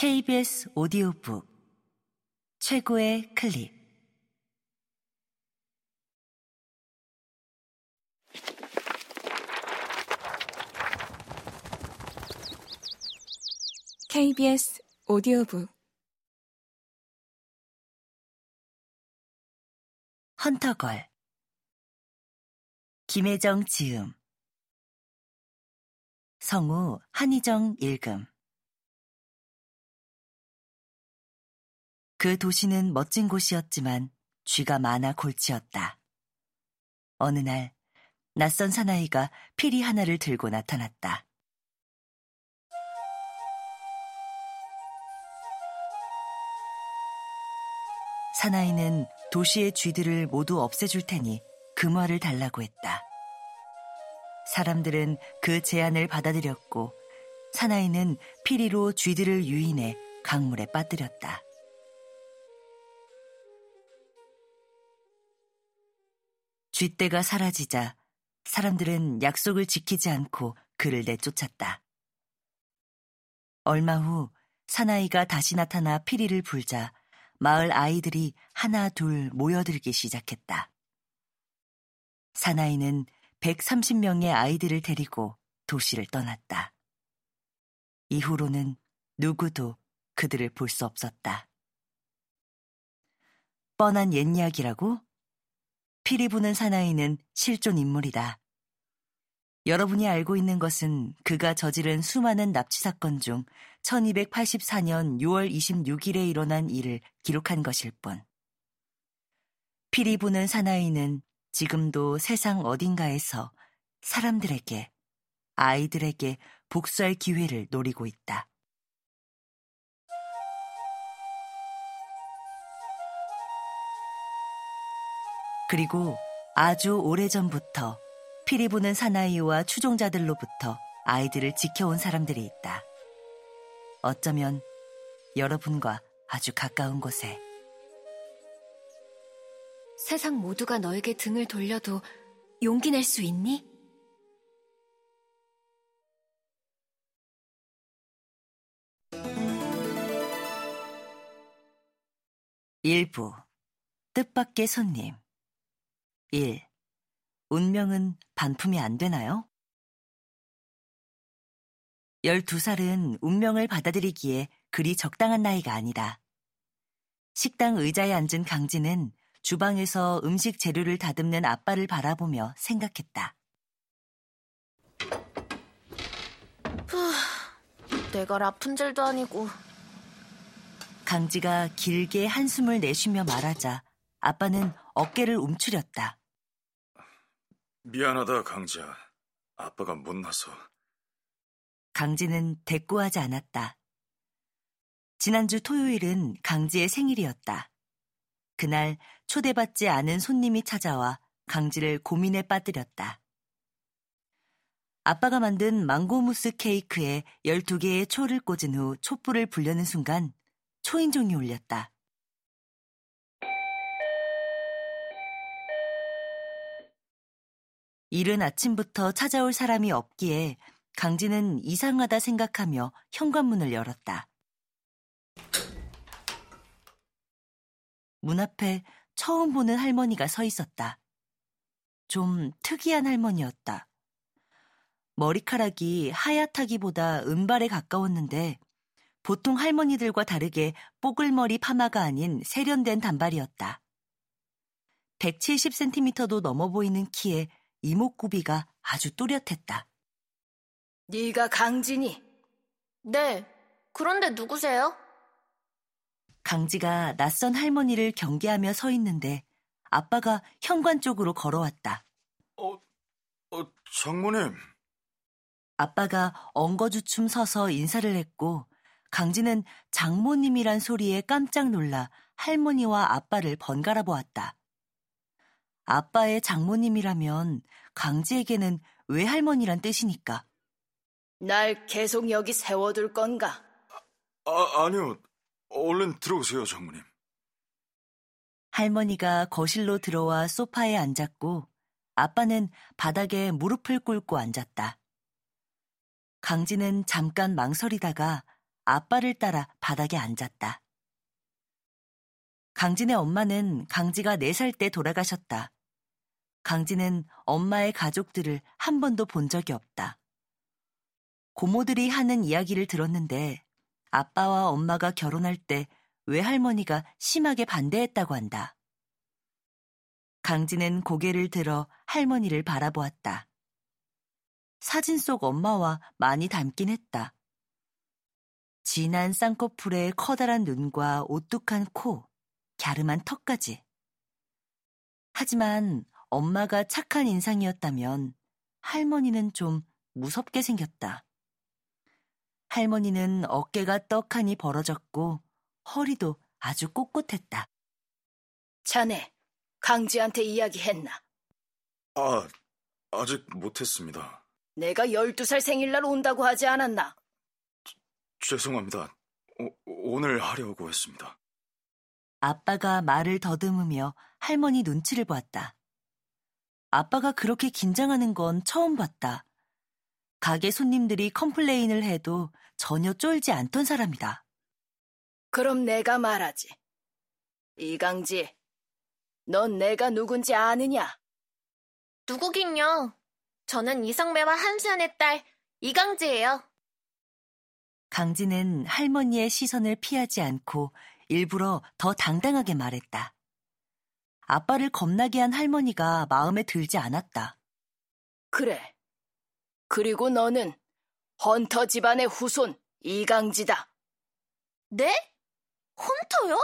KBS 오디오북. 최고의 클립. KBS 오디오북. 헌터걸. 김혜정 지음. 성우 한희정 읽음 그 도시는 멋진 곳이었지만 쥐가 많아 골치였다. 어느 날 낯선 사나이가 피리 하나를 들고 나타났다. 사나이는 도시의 쥐들을 모두 없애줄 테니 금화를 달라고 했다. 사람들은 그 제안을 받아들였고 사나이는 피리로 쥐들을 유인해 강물에 빠뜨렸다. 쥐떼가 사라지자 사람들은 약속을 지키지 않고 그를 내쫓았다. 얼마 후 사나이가 다시 나타나 피리를 불자 마을 아이들이 하나 둘 모여들기 시작했다. 사나이는 130명의 아이들을 데리고 도시를 떠났다. 이후로는 누구도 그들을 볼 수 없었다. 뻔한 옛 이야기라고? 피리 부는 사나이는 실존 인물이다. 여러분이 알고 있는 것은 그가 저지른 수많은 납치 사건 중 1284년 6월 26일에 일어난 일을 기록한 것일 뿐. 피리 부는 사나이는 지금도 세상 어딘가에서 사람들에게, 아이들에게 복수할 기회를 노리고 있다. 그리고 아주 오래전부터 피리 부는 사나이와 추종자들로부터 아이들을 지켜온 사람들이 있다. 어쩌면 여러분과 아주 가까운 곳에. 세상 모두가 너에게 등을 돌려도 용기 낼 수 있니? 일부 뜻밖의 손님 1. 운명은 반품이 안 되나요? 12살은 운명을 받아들이기에 그리 적당한 나이가 아니다. 식당 의자에 앉은 강진은 주방에서 음식 재료를 다듬는 아빠를 바라보며 생각했다. 후, 내가 라푼젤도 아니고. 강지가 길게 한숨을 내쉬며 말하자 아빠는 어깨를 움츠렸다. 미안하다, 강지야. 아빠가 못나서. 강지는 대꾸하지 않았다. 지난주 토요일은 강지의 생일이었다. 그날 초대받지 않은 손님이 찾아와 강지를 고민에 빠뜨렸다. 아빠가 만든 망고무스 케이크에 12개의 초를 꽂은 후 촛불을 불려는 순간 초인종이 울렸다. 이른 아침부터 찾아올 사람이 없기에 강진은 이상하다 생각하며 현관문을 열었다. 문 앞에 처음 보는 할머니가 서 있었다. 좀 특이한 할머니였다. 머리카락이 하얗다기보다 은발에 가까웠는데 보통 할머니들과 다르게 뽀글머리 파마가 아닌 세련된 단발이었다. 170cm도 넘어 보이는 키에 이목구비가 아주 또렷했다. 네가 강진이? 네. 그런데 누구세요? 강지가 낯선 할머니를 경계하며 서 있는데 아빠가 현관 쪽으로 걸어왔다. 어, 어, 장모님. 아빠가 엉거주춤 서서 인사를 했고 강지는 장모님이란 소리에 깜짝 놀라 할머니와 아빠를 번갈아 보았다. 아빠의 장모님이라면 강지에게는 외할머니란 뜻이니까. 날 계속 여기 세워둘 건가? 아, 아니요. 얼른 들어오세요, 장모님. 할머니가 거실로 들어와 소파에 앉았고 아빠는 바닥에 무릎을 꿇고 앉았다. 강지는 잠깐 망설이다가 아빠를 따라 바닥에 앉았다. 강진의 엄마는 강지가 4살 때 돌아가셨다. 강진은 엄마의 가족들을 한 번도 본 적이 없다. 고모들이 하는 이야기를 들었는데 아빠와 엄마가 결혼할 때 외할머니가 심하게 반대했다고 한다. 강진은 고개를 들어 할머니를 바라보았다. 사진 속 엄마와 많이 닮긴 했다. 진한 쌍꺼풀에 커다란 눈과 오뚝한 코, 갸름한 턱까지. 하지만 엄마가 착한 인상이었다면 할머니는 좀 무섭게 생겼다. 할머니는 어깨가 떡하니 벌어졌고 허리도 아주 꼿꼿했다. 자네, 강지한테 이야기했나? 아, 아직 못했습니다. 내가 12살 생일날 온다고 하지 않았나? 죄송합니다. 오, 오늘 하려고 했습니다. 아빠가 말을 더듬으며 할머니 눈치를 보았다. 아빠가 그렇게 긴장하는 건 처음 봤다. 가게 손님들이 컴플레인을 해도 전혀 쫄지 않던 사람이다. 그럼 내가 말하지. 이강지, 넌 내가 누군지 아느냐? 누구긴요. 저는 이성매와 한수연의 딸 이강지예요. 강지는 할머니의 시선을 피하지 않고 일부러 더 당당하게 말했다. 아빠를 겁나게 한 할머니가 마음에 들지 않았다. 그래. 그리고 너는 헌터 집안의 후손 이강지다. 네? 헌터요?